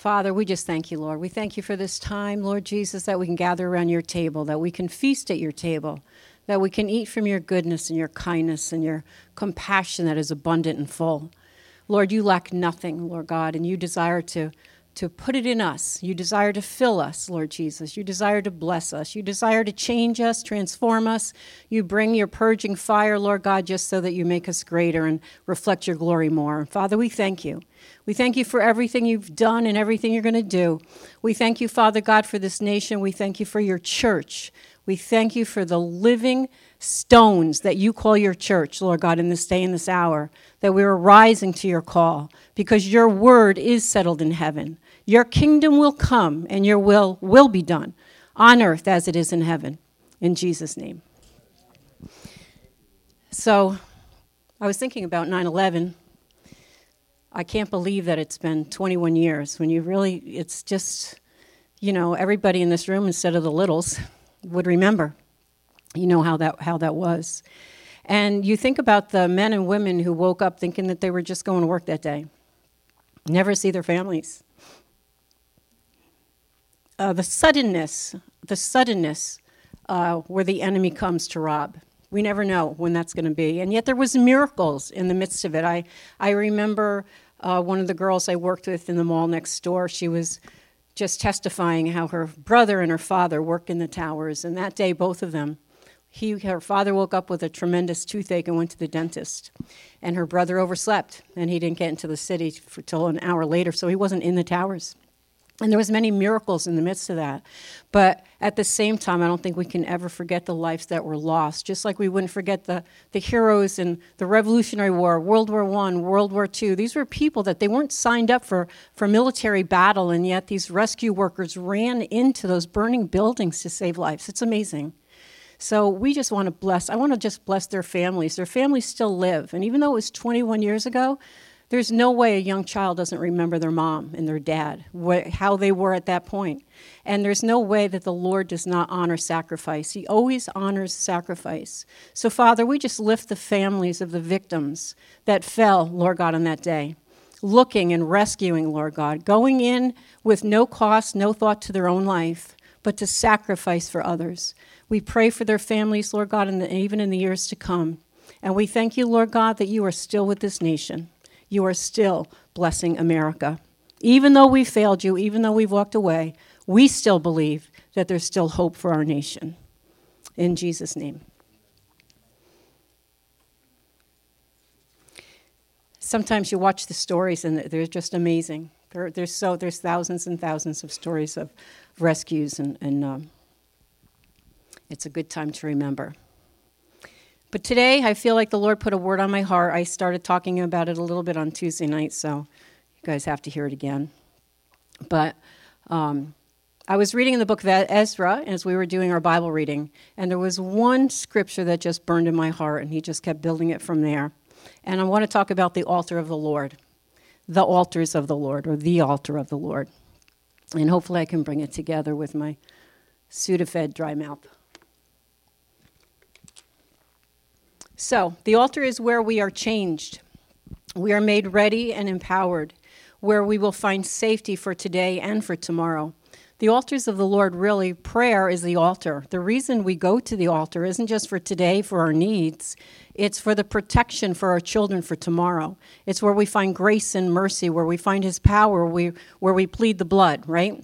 Father, we just thank you, Lord. We thank you for this time, Lord Jesus, that we can gather around your table, that we can feast at your table, that we can eat from your goodness and your kindness and your compassion that is abundant and full. Lord, you lack nothing, Lord God, and you desire to to put it in us. You desire to fill us, Lord Jesus. You desire to bless us. You desire to change us, transform us. You bring your purging fire, Lord God, just so that you make us greater and reflect your glory more. Father, we thank you. We thank you for everything you've done and everything you're going to do. We thank you, Father God, for this nation. We thank you for your church. We thank you for the living stones that you call your church, Lord God, in this day and this hour, that we are rising to your call because your word is settled in heaven. Your kingdom will come and your will will be done on earth as it is in heaven. In Jesus' name. So I was thinking about 9 11. I can't believe that it's been 21 years when you really, it's just, you know, everybody in this room instead of the littles would remember. You know how that, how that was. And you think about the men and women who woke up thinking that they were just going to work that day, never see their families. Uh, the suddenness, the suddenness uh, where the enemy comes to rob. We never know when that's going to be. And yet there was miracles in the midst of it. I, I remember uh, one of the girls I worked with in the mall next door. She was just testifying how her brother and her father worked in the towers. And that day, both of them, he, her father woke up with a tremendous toothache and went to the dentist. And her brother overslept, and he didn't get into the city until an hour later, so he wasn't in the towers and there was many miracles in the midst of that. But at the same time i don't think we can ever forget the lives that were lost. Just like we wouldn't forget the, the heroes in the revolutionary war world war one world war two. These were people that they weren't signed up for, for military battle and yet these rescue workers ran into those burning buildings to save lives. It's amazing. So we just want to bless i want to just bless their families. Their families still live. And even though it was 21 years ago there's no way a young child doesn't remember their mom and their dad, how they were at that point. And there's no way that the Lord does not honor sacrifice. He always honors sacrifice. So, Father, we just lift the families of the victims that fell, Lord God, on that day, looking and rescuing, Lord God, going in with no cost, no thought to their own life, but to sacrifice for others. We pray for their families, Lord God, and even in the years to come. And we thank you, Lord God, that you are still with this nation you are still blessing America. Even though we failed you, even though we've walked away, we still believe that there's still hope for our nation. In Jesus' name. Sometimes you watch the stories and they're just amazing. There, there's, so, there's thousands and thousands of stories of rescues, and, and um, it's a good time to remember. But today, I feel like the Lord put a word on my heart. I started talking about it a little bit on Tuesday night, so you guys have to hear it again. But um, I was reading in the book of Ezra as we were doing our Bible reading, and there was one scripture that just burned in my heart, and he just kept building it from there. And I want to talk about the altar of the Lord, the altars of the Lord, or the altar of the Lord. And hopefully, I can bring it together with my Sudafed dry mouth. So, the altar is where we are changed. We are made ready and empowered, where we will find safety for today and for tomorrow. The altars of the Lord really, prayer is the altar. The reason we go to the altar isn't just for today, for our needs, it's for the protection for our children for tomorrow. It's where we find grace and mercy, where we find His power, where we, where we plead the blood, right?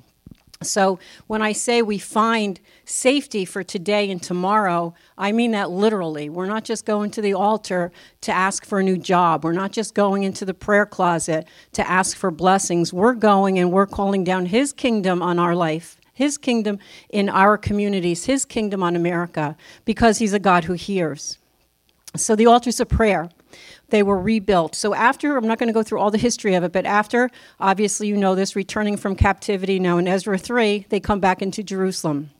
So when I say we find safety for today and tomorrow, I mean that literally. We're not just going to the altar to ask for a new job. We're not just going into the prayer closet to ask for blessings. We're going and we're calling down His kingdom on our life, His kingdom in our communities, His kingdom on America, because He's a God who hears. So the altar's a prayer they were rebuilt. So, after, I'm not going to go through all the history of it, but after, obviously, you know this, returning from captivity, now in Ezra 3, they come back into Jerusalem.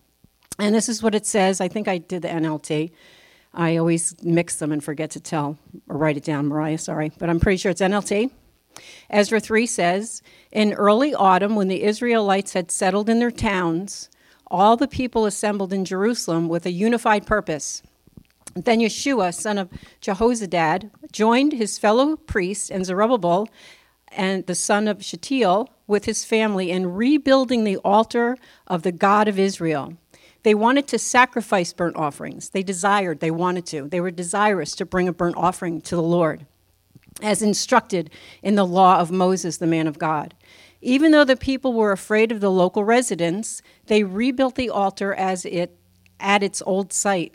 And this is what it says. I think I did the NLT. I always mix them and forget to tell or write it down, Mariah, sorry. But I'm pretty sure it's NLT. Ezra 3 says In early autumn, when the Israelites had settled in their towns, all the people assembled in Jerusalem with a unified purpose. Then Yeshua, son of Jehozadak, joined his fellow priests and Zerubbabel and the son of Shealtiel with his family in rebuilding the altar of the God of Israel. They wanted to sacrifice burnt offerings. They desired, they wanted to. They were desirous to bring a burnt offering to the Lord, as instructed in the law of Moses, the man of God. Even though the people were afraid of the local residents, they rebuilt the altar as it at its old site.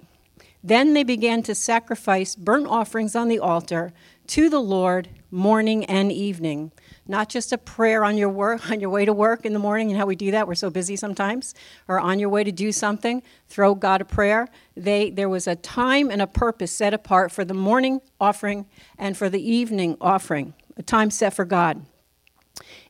Then they began to sacrifice burnt offerings on the altar to the Lord morning and evening. Not just a prayer on your work on your way to work in the morning and how we do that, we're so busy sometimes, or on your way to do something, throw God a prayer. They there was a time and a purpose set apart for the morning offering and for the evening offering, a time set for God.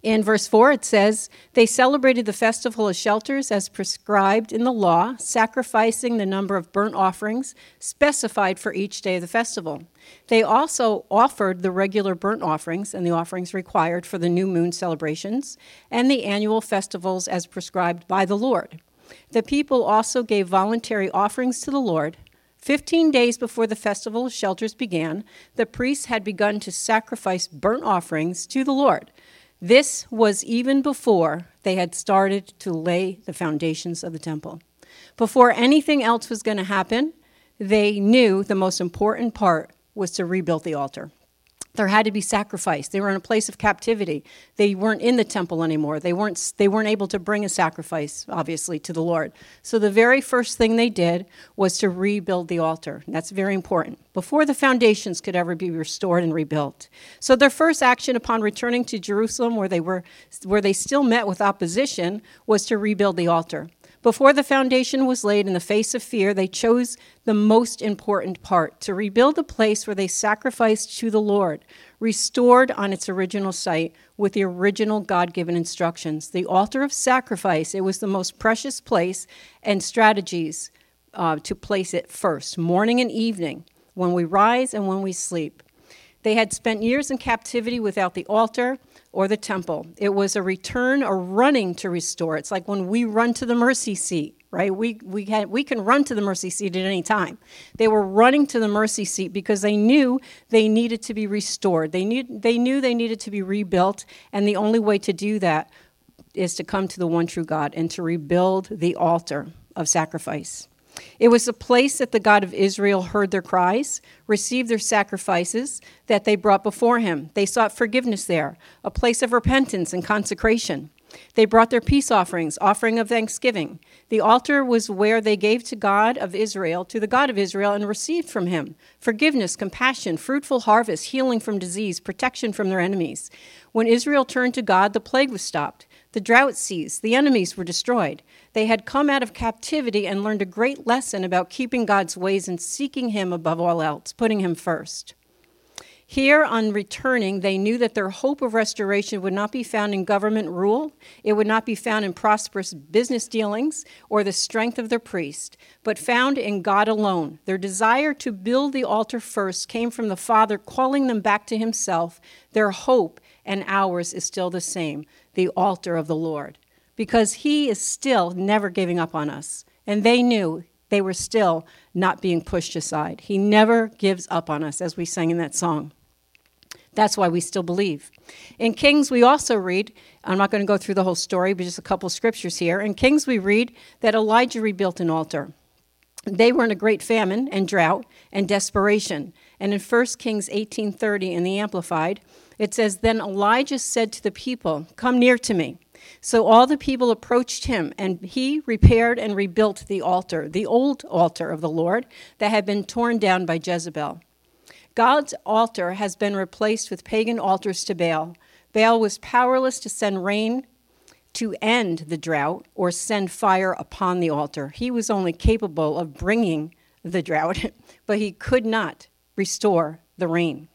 In verse 4, it says, They celebrated the festival of shelters as prescribed in the law, sacrificing the number of burnt offerings specified for each day of the festival. They also offered the regular burnt offerings and the offerings required for the new moon celebrations and the annual festivals as prescribed by the Lord. The people also gave voluntary offerings to the Lord. Fifteen days before the festival of shelters began, the priests had begun to sacrifice burnt offerings to the Lord. This was even before they had started to lay the foundations of the temple. Before anything else was going to happen, they knew the most important part was to rebuild the altar there had to be sacrifice. They were in a place of captivity. They weren't in the temple anymore. They weren't they weren't able to bring a sacrifice obviously to the lord. So the very first thing they did was to rebuild the altar. And that's very important. Before the foundations could ever be restored and rebuilt. So their first action upon returning to jerusalem where they were where they still met with opposition was to rebuild the altar before the foundation was laid in the face of fear, they chose the most important part to rebuild a place where they sacrificed to the Lord, restored on its original site with the original God given instructions. The altar of sacrifice, it was the most precious place and strategies uh, to place it first, morning and evening, when we rise and when we sleep. They had spent years in captivity without the altar or the temple. It was a return a running to restore. It's like when we run to the mercy seat, right? We, we, had, we can run to the mercy seat at any time. They were running to the mercy seat because they knew they needed to be restored. They, need, they knew they needed to be rebuilt, and the only way to do that is to come to the one true God and to rebuild the altar of sacrifice. It was a place that the God of Israel heard their cries, received their sacrifices that they brought before him. They sought forgiveness there, a place of repentance and consecration. They brought their peace offerings, offering of thanksgiving. The altar was where they gave to God of Israel, to the God of Israel, and received from him forgiveness, compassion, fruitful harvest, healing from disease, protection from their enemies. When Israel turned to God, the plague was stopped. The drought ceased. The enemies were destroyed. They had come out of captivity and learned a great lesson about keeping God's ways and seeking Him above all else, putting Him first. Here, on returning, they knew that their hope of restoration would not be found in government rule, it would not be found in prosperous business dealings or the strength of their priest, but found in God alone. Their desire to build the altar first came from the Father calling them back to Himself. Their hope and ours is still the same the altar of the Lord because He is still never giving up on us. And they knew they were still not being pushed aside. He never gives up on us, as we sang in that song. That's why we still believe. In Kings, we also read, I'm not going to go through the whole story, but just a couple scriptures here. In Kings, we read that Elijah rebuilt an altar. They were in a great famine and drought and desperation. And in 1 Kings 18:30 in the Amplified, it says, Then Elijah said to the people, Come near to me. So all the people approached him, and he repaired and rebuilt the altar, the old altar of the Lord that had been torn down by Jezebel. God's altar has been replaced with pagan altars to Baal. Baal was powerless to send rain to end the drought or send fire upon the altar. He was only capable of bringing the drought, but he could not restore the rain.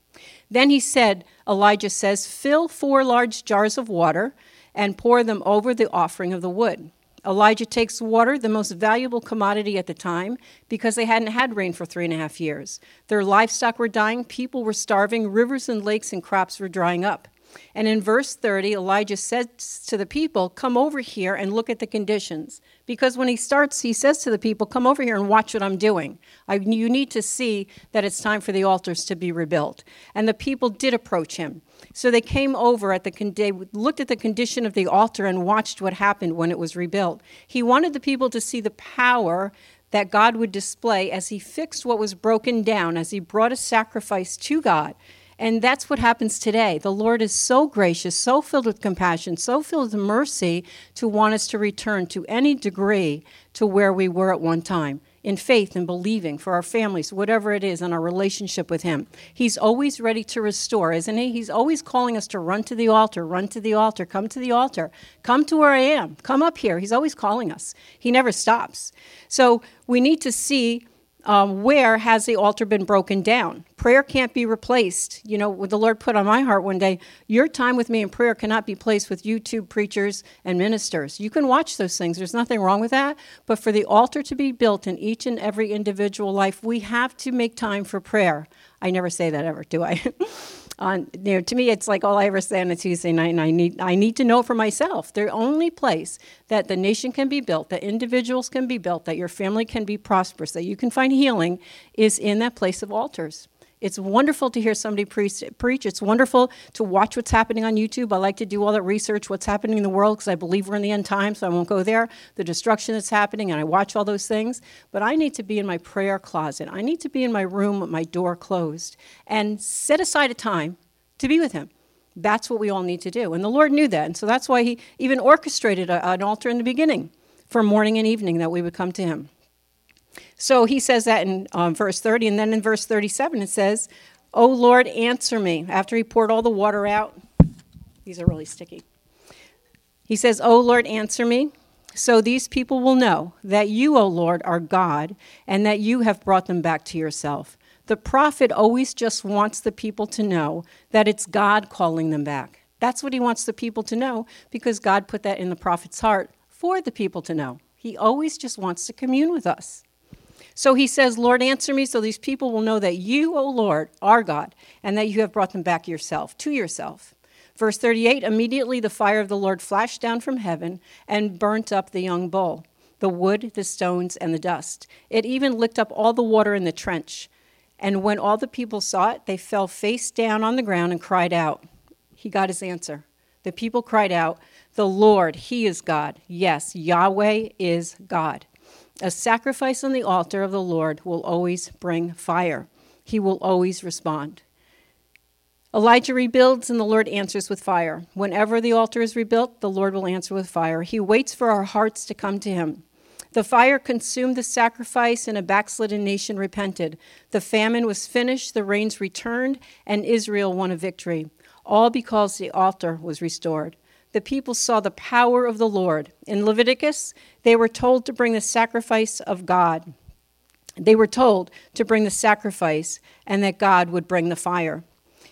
Then he said, Elijah says, Fill four large jars of water and pour them over the offering of the wood. Elijah takes water, the most valuable commodity at the time, because they hadn't had rain for three and a half years. Their livestock were dying, people were starving, rivers and lakes and crops were drying up. And in verse 30, Elijah says to the people, Come over here and look at the conditions. Because when he starts, he says to the people, Come over here and watch what I'm doing. I, you need to see that it's time for the altars to be rebuilt. And the people did approach him. So they came over at the con- they looked at the condition of the altar and watched what happened when it was rebuilt. He wanted the people to see the power that God would display as he fixed what was broken down, as he brought a sacrifice to God. And that's what happens today. The Lord is so gracious, so filled with compassion, so filled with mercy to want us to return to any degree to where we were at one time in faith and believing for our families, whatever it is, in our relationship with Him. He's always ready to restore, isn't He? He's always calling us to run to the altar, run to the altar, come to the altar, come to where I am, come up here. He's always calling us. He never stops. So we need to see um, where has the altar been broken down? Prayer can't be replaced. You know, what the Lord put on my heart one day, your time with me in prayer cannot be placed with YouTube preachers and ministers. You can watch those things, there's nothing wrong with that. But for the altar to be built in each and every individual life, we have to make time for prayer. I never say that ever, do I? on you know to me it's like all I ever say on a Tuesday night and I need I need to know for myself. The only place that the nation can be built, that individuals can be built, that your family can be prosperous, that you can find healing is in that place of altars. It's wonderful to hear somebody preach, preach. It's wonderful to watch what's happening on YouTube. I like to do all that research, what's happening in the world, because I believe we're in the end times, so I won't go there. The destruction that's happening, and I watch all those things. But I need to be in my prayer closet. I need to be in my room with my door closed and set aside a time to be with Him. That's what we all need to do. And the Lord knew that. And so that's why He even orchestrated a, an altar in the beginning for morning and evening that we would come to Him. So he says that in um, verse 30, and then in verse 37 it says, "O Lord, answer me." After he poured all the water out, these are really sticky. He says, "O Lord, answer me." So these people will know that you, O Lord, are God, and that you have brought them back to yourself. The prophet always just wants the people to know that it's God calling them back. That's what he wants the people to know because God put that in the prophet's heart for the people to know. He always just wants to commune with us. So he says, Lord, answer me so these people will know that you, O Lord, are God, and that you have brought them back yourself, to yourself. Verse 38 Immediately the fire of the Lord flashed down from heaven and burnt up the young bull, the wood, the stones, and the dust. It even licked up all the water in the trench. And when all the people saw it, they fell face down on the ground and cried out. He got his answer. The people cried out, The Lord, He is God. Yes, Yahweh is God. A sacrifice on the altar of the Lord will always bring fire. He will always respond. Elijah rebuilds and the Lord answers with fire. Whenever the altar is rebuilt, the Lord will answer with fire. He waits for our hearts to come to him. The fire consumed the sacrifice, and a backslidden nation repented. The famine was finished, the rains returned, and Israel won a victory, all because the altar was restored the people saw the power of the Lord. In Leviticus, they were told to bring the sacrifice of God. They were told to bring the sacrifice and that God would bring the fire.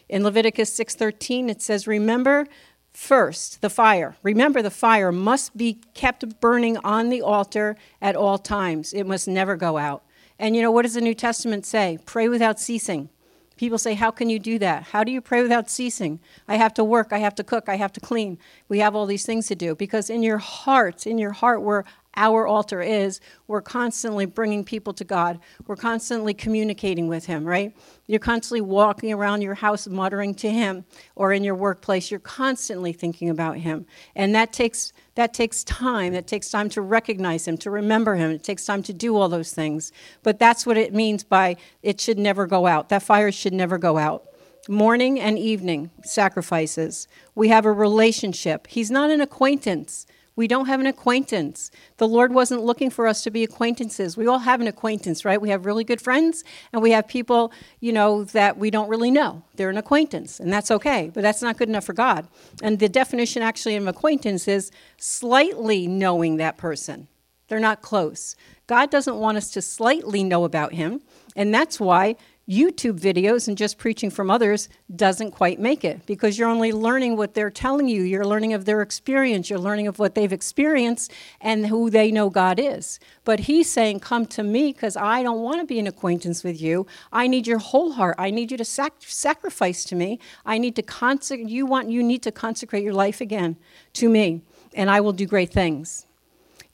In Leviticus 6:13 it says remember first the fire. Remember the fire must be kept burning on the altar at all times. It must never go out. And you know what does the New Testament say? Pray without ceasing. People say, How can you do that? How do you pray without ceasing? I have to work, I have to cook, I have to clean. We have all these things to do. Because in your heart, in your heart where our altar is, we're constantly bringing people to God. We're constantly communicating with Him, right? You're constantly walking around your house muttering to Him, or in your workplace, you're constantly thinking about Him. And that takes that takes time. That takes time to recognize Him, to remember Him. It takes time to do all those things. But that's what it means by it should never go out. That fire should never go out. Morning and evening sacrifices. We have a relationship. He's not an acquaintance. We don't have an acquaintance. The Lord wasn't looking for us to be acquaintances. We all have an acquaintance, right? We have really good friends, and we have people, you know, that we don't really know. They're an acquaintance, and that's okay, but that's not good enough for God. And the definition actually of acquaintance is slightly knowing that person. They're not close. God doesn't want us to slightly know about Him, and that's why YouTube videos and just preaching from others doesn't quite make it because you're only learning what they're telling you. You're learning of their experience. You're learning of what they've experienced and who they know God is. But he's saying, Come to me because I don't want to be an acquaintance with you. I need your whole heart. I need you to sac- sacrifice to me. I need to consecrate. You want, you need to consecrate your life again to me, and I will do great things.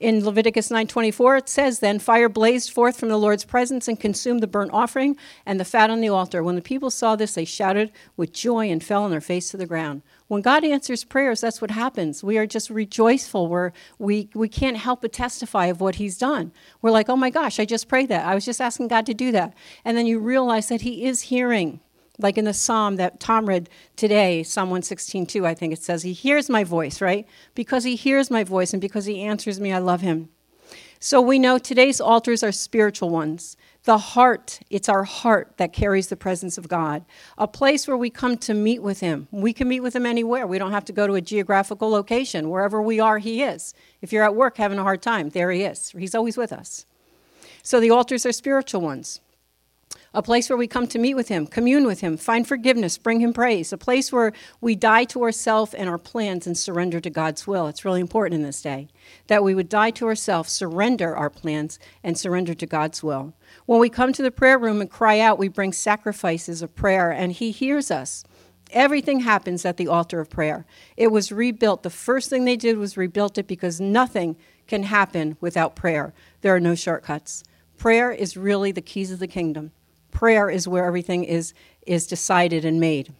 In Leviticus 9:24 it says then fire blazed forth from the Lord's presence and consumed the burnt offering and the fat on the altar. When the people saw this they shouted with joy and fell on their face to the ground. When God answers prayers that's what happens. We are just rejoiceful. We're, we we can't help but testify of what he's done. We're like, "Oh my gosh, I just prayed that. I was just asking God to do that." And then you realize that he is hearing like in the psalm that Tom read today, Psalm 116:2, I think it says, He hears my voice, right? Because He hears my voice and because He answers me, I love Him. So we know today's altars are spiritual ones. The heart, it's our heart that carries the presence of God. A place where we come to meet with Him. We can meet with Him anywhere. We don't have to go to a geographical location. Wherever we are, He is. If you're at work having a hard time, there He is. He's always with us. So the altars are spiritual ones a place where we come to meet with Him, commune with Him, find forgiveness, bring Him praise, a place where we die to ourselves and our plans and surrender to God's will. It's really important in this day that we would die to ourselves, surrender our plans, and surrender to God's will. When we come to the prayer room and cry out, we bring sacrifices of prayer, and He hears us. Everything happens at the altar of prayer. It was rebuilt. The first thing they did was rebuilt it because nothing can happen without prayer. There are no shortcuts. Prayer is really the keys of the kingdom. Prayer is where everything is, is decided and made.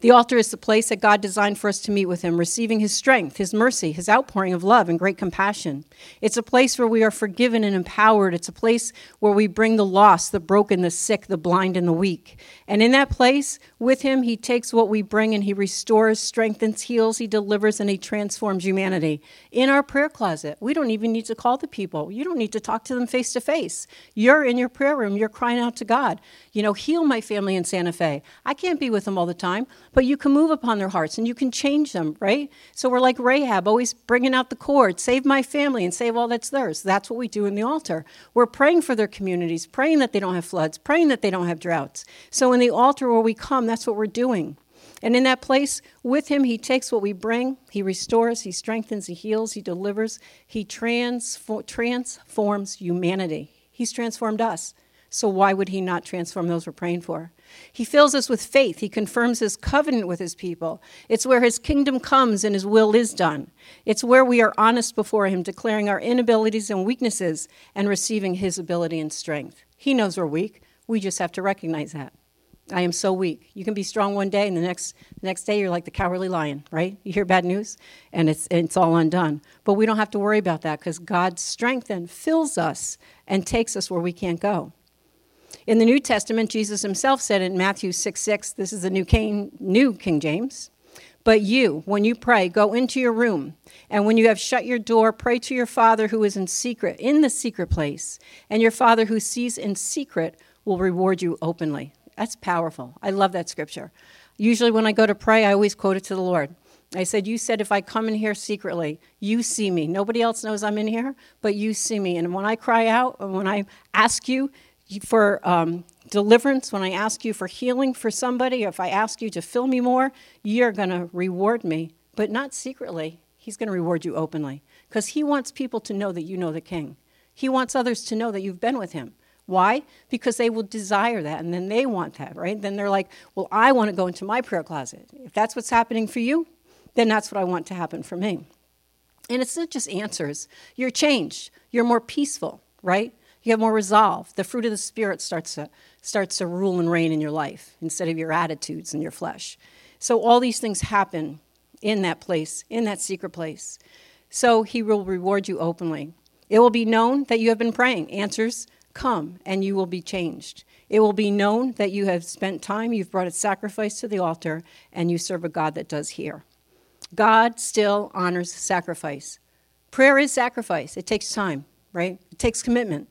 The altar is the place that God designed for us to meet with Him, receiving His strength, His mercy, His outpouring of love and great compassion. It's a place where we are forgiven and empowered. It's a place where we bring the lost, the broken, the sick, the blind, and the weak. And in that place, with Him, He takes what we bring and He restores, strengthens, heals, He delivers, and He transforms humanity. In our prayer closet, we don't even need to call the people. You don't need to talk to them face to face. You're in your prayer room, you're crying out to God. You know, heal my family in Santa Fe. I can't be with them all the time but you can move upon their hearts and you can change them, right? So we're like Rahab, always bringing out the cord, save my family and save all that's theirs. That's what we do in the altar. We're praying for their communities, praying that they don't have floods, praying that they don't have droughts. So in the altar where we come, that's what we're doing. And in that place, with him, he takes what we bring, he restores, he strengthens, he heals, he delivers, he transfor- transforms humanity. He's transformed us. So why would he not transform those we're praying for? He fills us with faith. He confirms his covenant with his people. It's where his kingdom comes and his will is done. It's where we are honest before him, declaring our inabilities and weaknesses and receiving his ability and strength. He knows we're weak. We just have to recognize that. I am so weak. You can be strong one day, and the next the next day you're like the cowardly lion, right? You hear bad news, and it's it's all undone. But we don't have to worry about that because God's strength then fills us and takes us where we can't go. In the New Testament, Jesus himself said in Matthew 6 6, this is the New King, New King James, but you, when you pray, go into your room, and when you have shut your door, pray to your Father who is in secret, in the secret place, and your Father who sees in secret will reward you openly. That's powerful. I love that scripture. Usually, when I go to pray, I always quote it to the Lord. I said, You said if I come in here secretly, you see me. Nobody else knows I'm in here, but you see me. And when I cry out, and when I ask you, for um, deliverance, when I ask you for healing for somebody, if I ask you to fill me more, you're going to reward me, but not secretly. He's going to reward you openly because he wants people to know that you know the king. He wants others to know that you've been with him. Why? Because they will desire that and then they want that, right? Then they're like, well, I want to go into my prayer closet. If that's what's happening for you, then that's what I want to happen for me. And it's not just answers. You're changed. You're more peaceful, right? You have more resolve. The fruit of the Spirit starts to, starts to rule and reign in your life instead of your attitudes and your flesh. So all these things happen in that place, in that secret place. So he will reward you openly. It will be known that you have been praying. Answers come, and you will be changed. It will be known that you have spent time, you've brought a sacrifice to the altar, and you serve a God that does hear. God still honors sacrifice. Prayer is sacrifice. It takes time, right? It takes commitment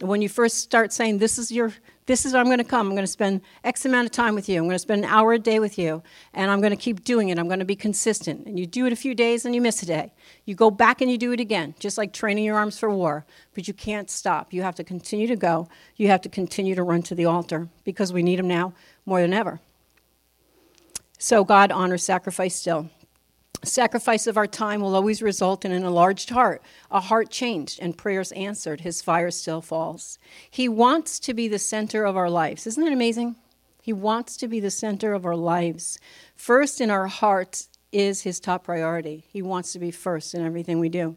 when you first start saying this is your This is I'm going to come. I'm going to spend X amount of time with you. I'm going to spend an hour a day with you, and I'm going to keep doing it. I'm going to be consistent. And you do it a few days and you miss a day. You go back and you do it again, just like training your arms for war. But you can't stop. You have to continue to go. You have to continue to run to the altar because we need them now more than ever. So God honors sacrifice still. Sacrifice of our time will always result in an enlarged heart, a heart changed, and prayers answered. His fire still falls. He wants to be the center of our lives. Isn't that amazing? He wants to be the center of our lives. First in our hearts is his top priority. He wants to be first in everything we do.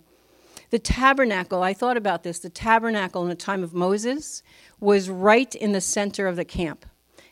The tabernacle, I thought about this, the tabernacle in the time of Moses was right in the center of the camp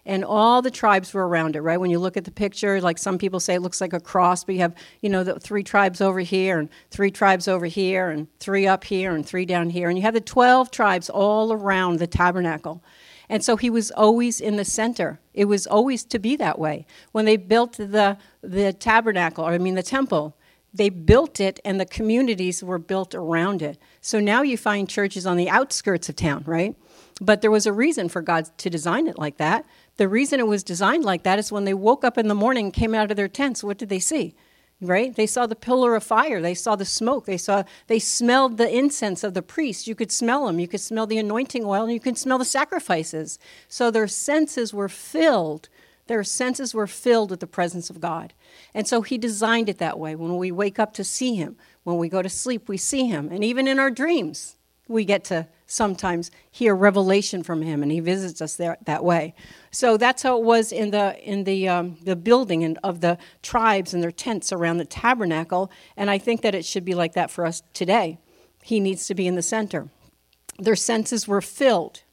and all the tribes were around it, right? When you look at the picture, like some people say it looks like a cross, but you have, you know, the three tribes over here and three tribes over here and three up here and three down here. And you have the 12 tribes all around the tabernacle. And so he was always in the center. It was always to be that way. When they built the, the tabernacle, or I mean the temple, they built it and the communities were built around it. So now you find churches on the outskirts of town, right? But there was a reason for God to design it like that the reason it was designed like that is when they woke up in the morning, came out of their tents, what did they see? Right? They saw the pillar of fire. They saw the smoke. They saw they smelled the incense of the priests. You could smell them. You could smell the anointing oil and you could smell the sacrifices. So their senses were filled. Their senses were filled with the presence of God. And so he designed it that way. When we wake up to see him, when we go to sleep, we see him. And even in our dreams, we get to sometimes hear revelation from him and he visits us there that way. So that's how it was in the in the um, the building and of the tribes and their tents around the tabernacle and i think that it should be like that for us today. He needs to be in the center. Their senses were filled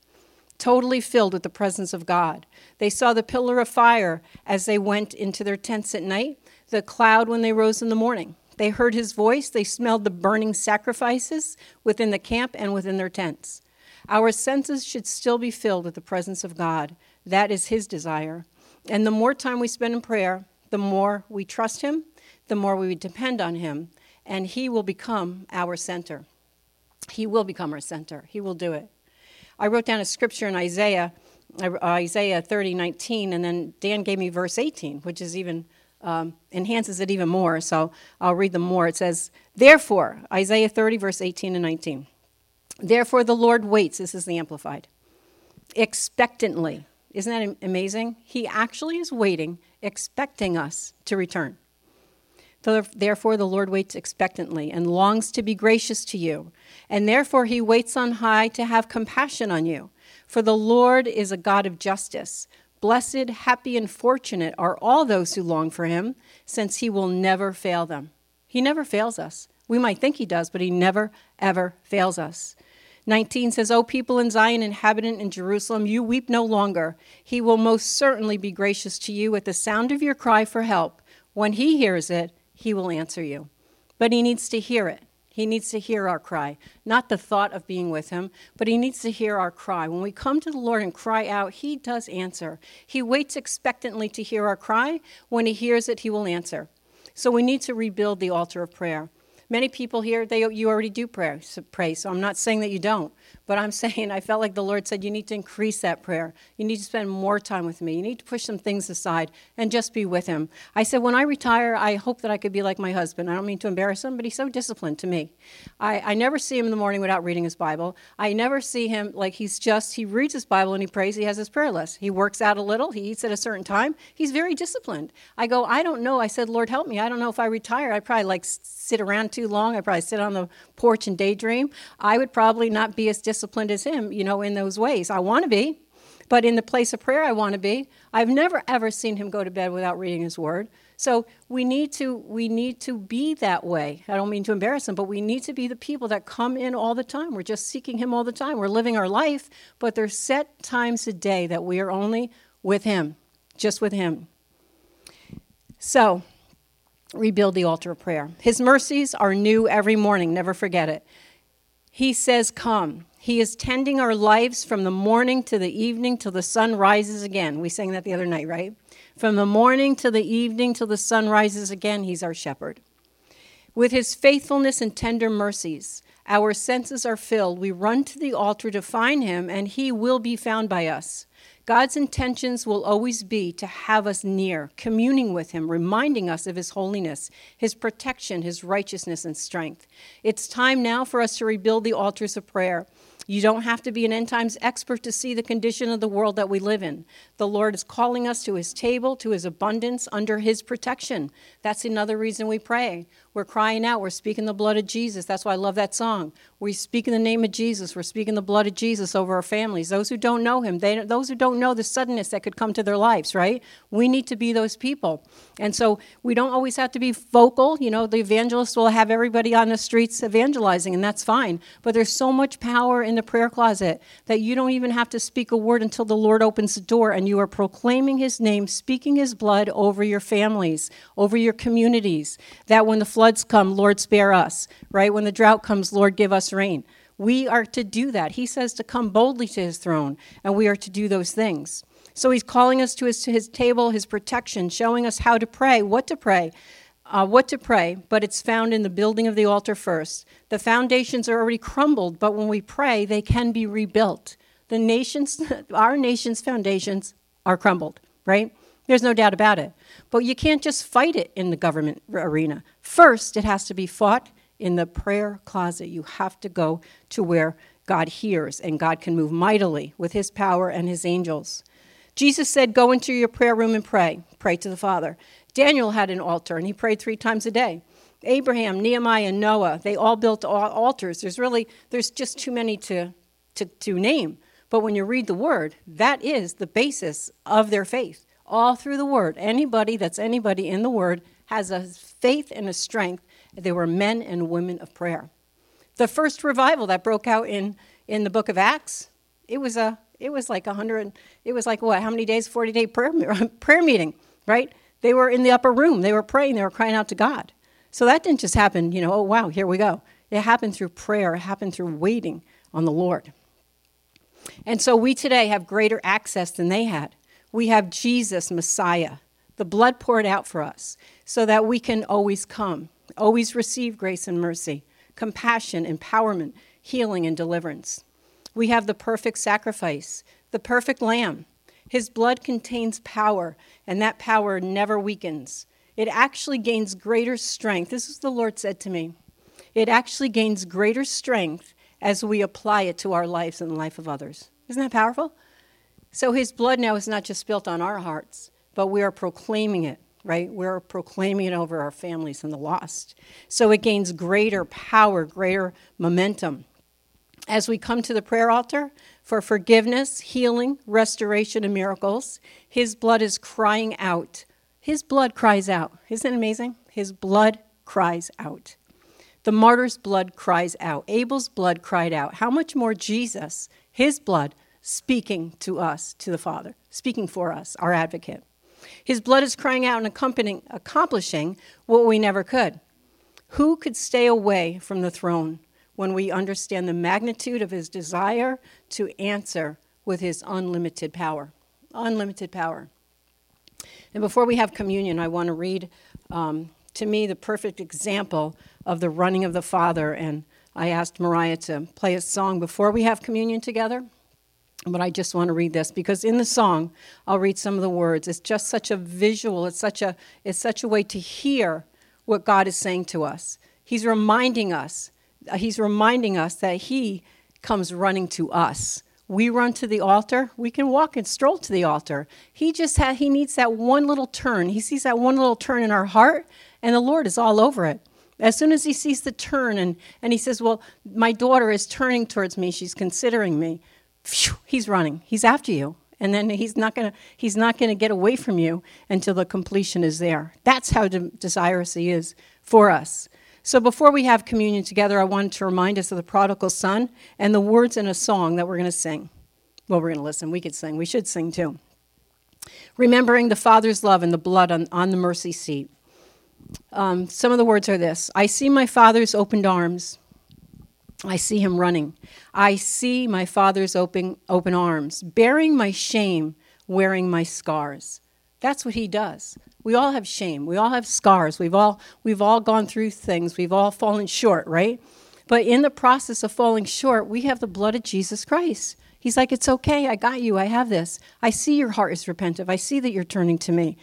totally filled with the presence of god. They saw the pillar of fire as they went into their tents at night the cloud when they rose in the morning they heard his voice, they smelled the burning sacrifices within the camp and within their tents. Our senses should still be filled with the presence of God. That is his desire. And the more time we spend in prayer, the more we trust him, the more we depend on him, and he will become our center. He will become our center. He will do it. I wrote down a scripture in Isaiah, uh, Isaiah 30, 19, and then Dan gave me verse 18, which is even um, enhances it even more. So I'll read them more. It says, Therefore, Isaiah 30, verse 18 and 19. Therefore, the Lord waits, this is the Amplified, expectantly. Isn't that amazing? He actually is waiting, expecting us to return. Therefore, the Lord waits expectantly and longs to be gracious to you. And therefore, he waits on high to have compassion on you. For the Lord is a God of justice. Blessed, happy, and fortunate are all those who long for him, since he will never fail them. He never fails us. We might think he does, but he never, ever fails us. 19 says, O people in Zion, inhabitant in Jerusalem, you weep no longer. He will most certainly be gracious to you at the sound of your cry for help. When he hears it, he will answer you. But he needs to hear it. He needs to hear our cry, not the thought of being with Him, but He needs to hear our cry. When we come to the Lord and cry out, He does answer. He waits expectantly to hear our cry. When He hears it, He will answer. So we need to rebuild the altar of prayer. Many people here, they, you already do pray, pray, so I'm not saying that you don't. But I'm saying, I felt like the Lord said, you need to increase that prayer. You need to spend more time with me. You need to push some things aside and just be with Him. I said, when I retire, I hope that I could be like my husband. I don't mean to embarrass him, but he's so disciplined to me. I, I never see him in the morning without reading his Bible. I never see him like he's just, he reads his Bible and he prays. He has his prayer list. He works out a little. He eats at a certain time. He's very disciplined. I go, I don't know. I said, Lord, help me. I don't know if I retire. I probably like sit around too long. I probably sit on the porch and daydream. I would probably not be as disciplined as him, you know, in those ways. I want to be, but in the place of prayer, I want to be. I've never ever seen him go to bed without reading his word. So we need to we need to be that way. I don't mean to embarrass him, but we need to be the people that come in all the time. We're just seeking him all the time. We're living our life, but there's set times a day that we are only with him, just with him. So, rebuild the altar of prayer. His mercies are new every morning, never forget it. He says, Come. He is tending our lives from the morning to the evening till the sun rises again. We sang that the other night, right? From the morning to the evening till the sun rises again, He's our shepherd. With His faithfulness and tender mercies, Our senses are filled. We run to the altar to find him, and he will be found by us. God's intentions will always be to have us near, communing with Him, reminding us of His holiness, His protection, His righteousness, and strength. It's time now for us to rebuild the altars of prayer. You don't have to be an end times expert to see the condition of the world that we live in. The Lord is calling us to his table, to his abundance, under his protection. That's another reason we pray. We're crying out. We're speaking the blood of Jesus. That's why I love that song. We speak in the name of Jesus. We're speaking the blood of Jesus over our families. Those who don't know him, they, those who don't know the suddenness that could come to their lives, right? We need to be those people. And so we don't always have to be vocal. You know, the evangelist will have everybody on the streets evangelizing, and that's fine. But there's so much power in the prayer closet that you don't even have to speak a word until the Lord opens the door and you are proclaiming his name, speaking his blood over your families, over your communities. That when the floods come, Lord, spare us, right? When the drought comes, Lord, give us rain. We are to do that. He says to come boldly to his throne, and we are to do those things. So he's calling us to his, to his table, his protection, showing us how to pray, what to pray, uh, what to pray, but it's found in the building of the altar first. The foundations are already crumbled, but when we pray, they can be rebuilt. The nation's, our nation's foundations are crumbled, right? There's no doubt about it. But you can't just fight it in the government arena. First, it has to be fought in the prayer closet. You have to go to where God hears and God can move mightily with his power and his angels. Jesus said, Go into your prayer room and pray. Pray to the Father. Daniel had an altar and he prayed three times a day. Abraham, Nehemiah, Noah, they all built altars. There's really, there's just too many to, to, to name. But when you read the word, that is the basis of their faith all through the Word. Anybody that's anybody in the Word has a faith and a strength. They were men and women of prayer. The first revival that broke out in, in the book of Acts, it was a it was like a hundred. It was like what? How many days? Forty day prayer prayer meeting, right? They were in the upper room. They were praying. They were crying out to God. So that didn't just happen. You know. Oh wow, here we go. It happened through prayer. It happened through waiting on the Lord. And so we today have greater access than they had we have Jesus, Messiah, the blood poured out for us, so that we can always come, always receive grace and mercy, compassion, empowerment, healing, and deliverance. We have the perfect sacrifice, the perfect lamb. His blood contains power, and that power never weakens. It actually gains greater strength. This is the Lord said to me. It actually gains greater strength as we apply it to our lives and the life of others. Isn't that powerful? So his blood now is not just spilt on our hearts, but we are proclaiming it, right? We're proclaiming it over our families and the lost. So it gains greater power, greater momentum. As we come to the prayer altar for forgiveness, healing, restoration, and miracles, his blood is crying out. His blood cries out. Isn't it amazing? His blood cries out. The martyr's blood cries out. Abel's blood cried out. How much more Jesus, his blood, speaking to us, to the Father, speaking for us, our advocate. His blood is crying out and accompanying, accomplishing what we never could. Who could stay away from the throne when we understand the magnitude of his desire to answer with his unlimited power? Unlimited power. And before we have communion, I want to read um, to me the perfect example of the running of the Father. And I asked Mariah to play a song before we have communion together. But I just want to read this because in the song, I'll read some of the words. It's just such a visual, it's such a, it's such a way to hear what God is saying to us. He's reminding us, He's reminding us that He comes running to us. We run to the altar, we can walk and stroll to the altar. He just ha- he needs that one little turn. He sees that one little turn in our heart, and the Lord is all over it. As soon as he sees the turn and, and he says, Well, my daughter is turning towards me, she's considering me phew, he's running. He's after you. And then he's not to he's not to get away from you until the completion is there. That's how de- desirous he is for us. So before we have communion together, I wanted to remind us of the prodigal son and the words in a song that we're to sing. Well, we're to listen. We could sing. We should sing too. Remembering the Father's love and the blood on, on the mercy seat. Um, some of the words are this I see my Father's opened arms I see him running. I see my father's open, open arms, bearing my shame, wearing my scars. That's what he does. We all have shame. We all have scars. We've all, we've all gone through things. We've all fallen short, right? But in the process of falling short, we have the blood of Jesus Christ. He's like, It's okay. I got you. I have this. I see your heart is repentant. I see that you're turning to me.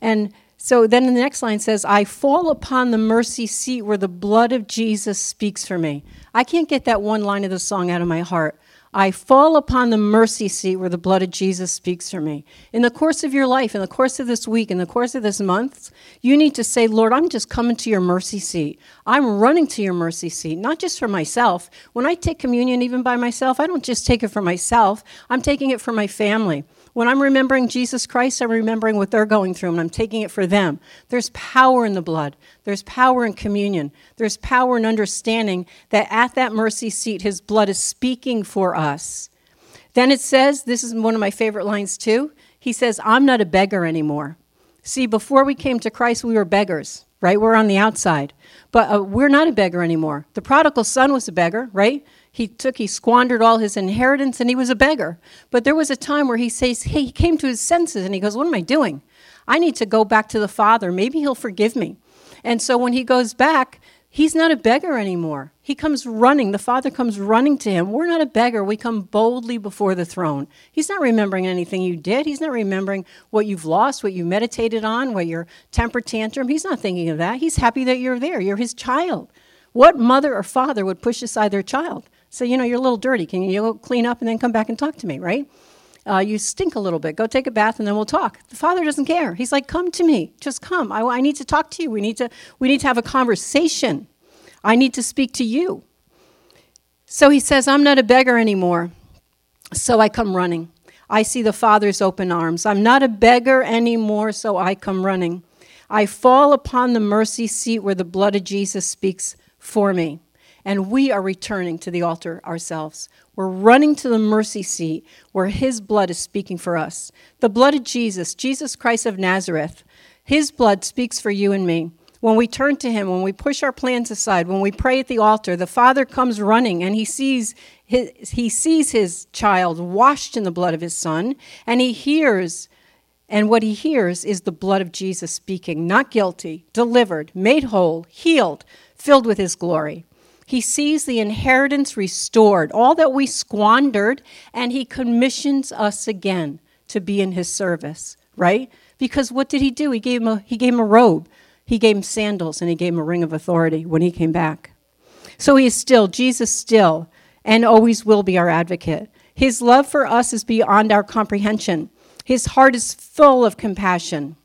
And so then the next line says, I fall upon the mercy seat where the blood of Jesus speaks for me. I can't get that one line of the song out of my heart. I fall upon the mercy seat where the blood of Jesus speaks for me. In the course of your life, in the course of this week, in the course of this month, you need to say, Lord, I'm just coming to your mercy seat. I'm running to your mercy seat, not just for myself. When I take communion, even by myself, I don't just take it for myself, I'm taking it for my family. When I'm remembering Jesus Christ, I'm remembering what they're going through and I'm taking it for them. There's power in the blood. There's power in communion. There's power in understanding that at that mercy seat, his blood is speaking for us. Then it says, this is one of my favorite lines too. He says, I'm not a beggar anymore. See, before we came to Christ, we were beggars, right? We're on the outside. But uh, we're not a beggar anymore. The prodigal son was a beggar, right? He took he squandered all his inheritance and he was a beggar. But there was a time where he says he came to his senses and he goes what am i doing? I need to go back to the father. Maybe he'll forgive me. And so when he goes back he's not a beggar anymore. He comes running. The father comes running to him. We're not a beggar. We come boldly before the throne. He's not remembering anything you did. He's not remembering what you've lost what you meditated on what your temper tantrum. He's not thinking of that. He's happy that you're there. You're his child. What mother or father would push aside their child Say, you know, you're a little dirty. Can you go clean up and then come back and talk to me, right? Uh, you stink a little bit. Go take a bath and then we'll talk. The father doesn't care. He's like, come to me. Just come. I, I need to talk to you. We need to, we need to have a conversation. I need to speak to you. So he says, I'm not a beggar anymore. So I come running. I see the Father's open arms. I'm not a beggar anymore, so I come running. I fall upon the mercy seat where the blood of Jesus speaks for me and we are returning to the altar ourselves. We're running to the mercy seat where His blood is speaking for us. The blood of Jesus, Jesus Christ of Nazareth, His blood speaks for you and me. When we turn to Him, when we push our plans aside, when we pray at the altar, the Father comes running and He sees his, he sees His child washed in the blood of His Son, and He hears. And what he hears is the blood of Jesus speaking, not guilty, delivered, made whole, healed, filled with his glory. He sees the inheritance restored, all that we squandered, and he commissions us again to be in his service, right? Because what did he do? He gave him a, he gave him a robe, he gave him sandals, and he gave him a ring of authority when he came back. So he is still, Jesus still, and always will be our advocate. His love for us is beyond our comprehension. His heart is full of compassion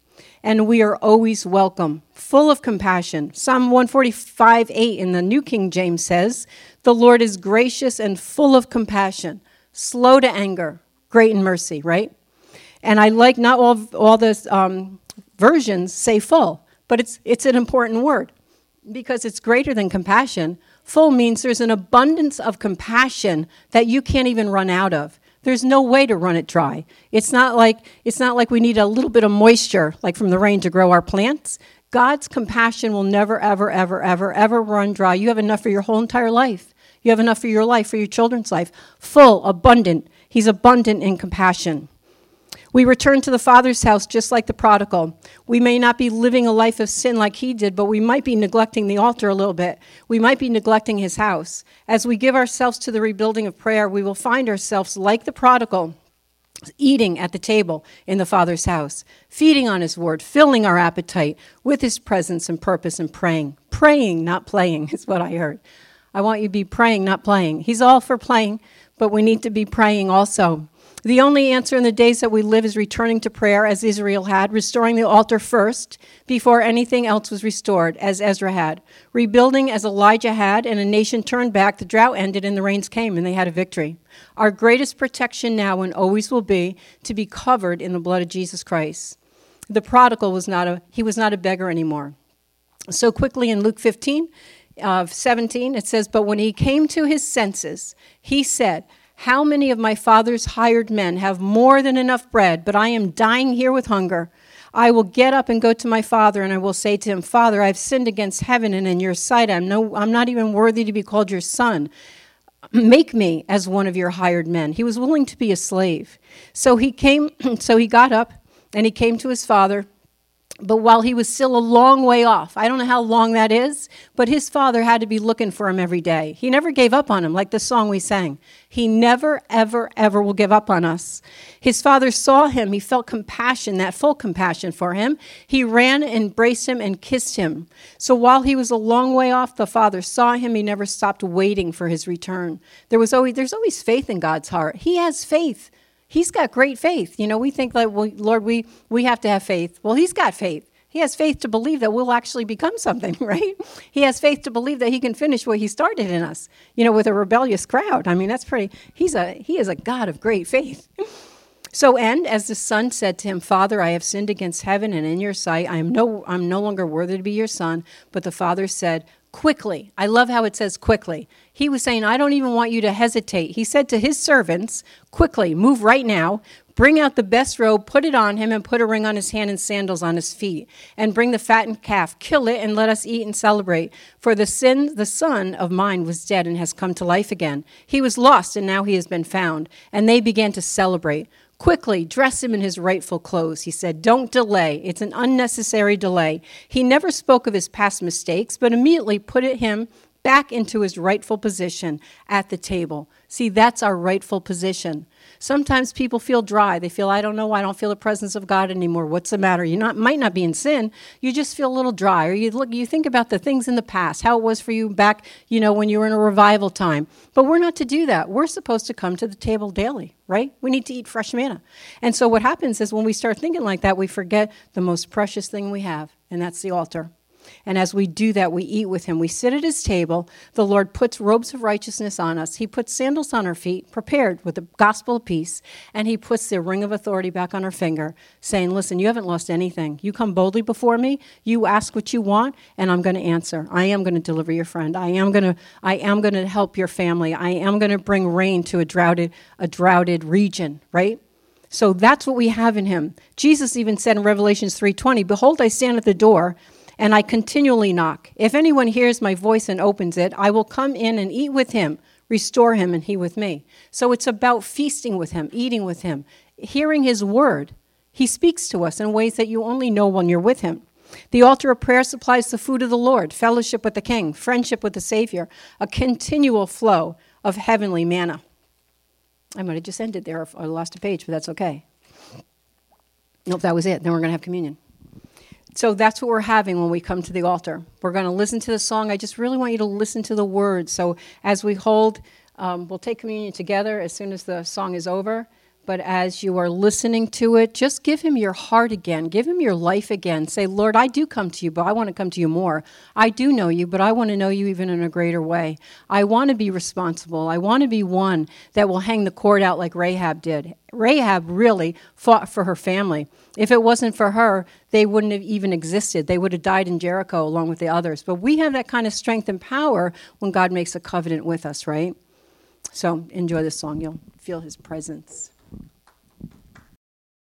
and we are always welcome, full of compassion. Psalm 145 8 in the New King James says, The Lord is gracious and full of compassion, slow to anger, great in mercy, right? And I like not all, all the um, versions say full, but it's, it's an important word because it's greater than compassion. Full means there's an abundance of compassion that you can't even run out of. There's no way to run it dry. It's not like it's not like we need a little bit of moisture like from the rain to grow our plants. God's compassion will never ever ever ever ever run dry. You have enough for your whole entire life. You have enough for your life, for your children's life. Full, abundant. He's abundant in compassion. We return to the Father's house just like the prodigal. We may not be living a life of sin like he did, but we might be neglecting the altar a little bit. We might be neglecting his house. As we give ourselves to the rebuilding of prayer, we will find ourselves like the prodigal, eating at the table in the Father's house, feeding on his word, filling our appetite with his presence and purpose, and praying. Praying, not playing, is what I heard. I want you to be praying, not playing. He's all for playing, but we need to be praying also. The only answer in the days that we live is returning to prayer as Israel had, restoring the altar first before anything else was restored, as Ezra had, rebuilding as Elijah had, and a nation turned back, the drought ended, and the rains came, and they had a victory. Our greatest protection now and always will be to be covered in the blood of Jesus Christ. The prodigal was not a he was not a beggar anymore. So quickly in Luke 15, uh, 17, it says, But when he came to his senses, he said, how many of my father's hired men have more than enough bread, but I am dying here with hunger? I will get up and go to my father, and I will say to him, Father, I've sinned against heaven and in your sight. I'm, no, I'm not even worthy to be called your son. Make me as one of your hired men. He was willing to be a slave. So he came, so he got up and he came to his father but while he was still a long way off, I don't know how long that is, but his father had to be looking for him every day. He never gave up on him, like the song we sang. He never, ever, ever will give up on us. His father saw him. He felt compassion, that full compassion for him. He ran, embraced him, and kissed him. So while he was a long way off, the father saw him. He never stopped waiting for his return. There was always, there's always faith in God's heart. He has faith he's got great faith. You know, we think like, well, Lord, we, we have to have faith. Well, he's got faith. He has faith to believe that we'll actually become something, right? He has faith to believe that he can finish what he started in us, you know, with a rebellious crowd. I mean, that's pretty, he's a, he is a God of great faith. So, and as the son said to him, Father, I have sinned against heaven and in your sight. I am no, I'm no longer worthy to be your son. But the father said, quickly. I love how it says quickly. He was saying, I don't even want you to hesitate. He said to his servants, quickly, move right now, bring out the best robe, put it on him, and put a ring on his hand and sandals on his feet, and bring the fattened calf, kill it, and let us eat and celebrate. For the sin, the son of mine was dead and has come to life again. He was lost, and now he has been found. And they began to celebrate. Quickly, dress him in his rightful clothes, he said. Don't delay. It's an unnecessary delay. He never spoke of his past mistakes, but immediately put it him back into his rightful position at the table. See, that's our rightful position. Sometimes people feel dry. They feel, I don't know, I don't feel the presence of God anymore. What's the matter? You not might not be in sin. You just feel a little dry. Or you look you think about the things in the past, how it was for you back, you know, when you were in a revival time. But we're not to do that. We're supposed to come to the table daily, right? We need to eat fresh manna. And so what happens is when we start thinking like that, we forget the most precious thing we have, and that's the altar. And as we do that, we eat with him. We sit at his table. The Lord puts robes of righteousness on us. He puts sandals on our feet, prepared with the gospel of peace. And he puts the ring of authority back on our finger, saying, Listen, you haven't lost anything. You come boldly before me. You ask what you want, and I'm going to answer. I am going to deliver your friend. I am going to, I am going to help your family. I am going to bring rain to a droughted, a droughted region, right? So that's what we have in him. Jesus even said in Revelations 3:20, "Behold, I stand at the door and I continually knock. If anyone hears my voice and opens it, I will come in and eat with him, restore him, and he with me. So it's about feasting with him, eating with him, hearing his word. He speaks to us in ways that you only know when you're with him. The altar of prayer supplies the food of the Lord, fellowship with the King, friendship with the Savior, a continual flow of heavenly manna. I might have just ended there. I lost a page, but that's okay. Nope, that was it. Then we're going to have communion. So that's what we're having when we come to the altar. We're going to listen to the song. I just really want you to listen to the words. So as we hold, um, we'll take communion together as soon as the song is over. But as you are listening to it, just give him your heart again. Give him your life again. Say, Lord, I do come to you, but I want to come to you more. I do know you, but I want to know you even in a greater way. I want to be responsible. I want to be one that will hang the cord out like Rahab did. Rahab really fought for her family. If it wasn't for her, they wouldn't have even existed. They would have died in Jericho along with the others. But we have that kind of strength and power when God makes a covenant with us, right? So enjoy this song. You'll feel his presence.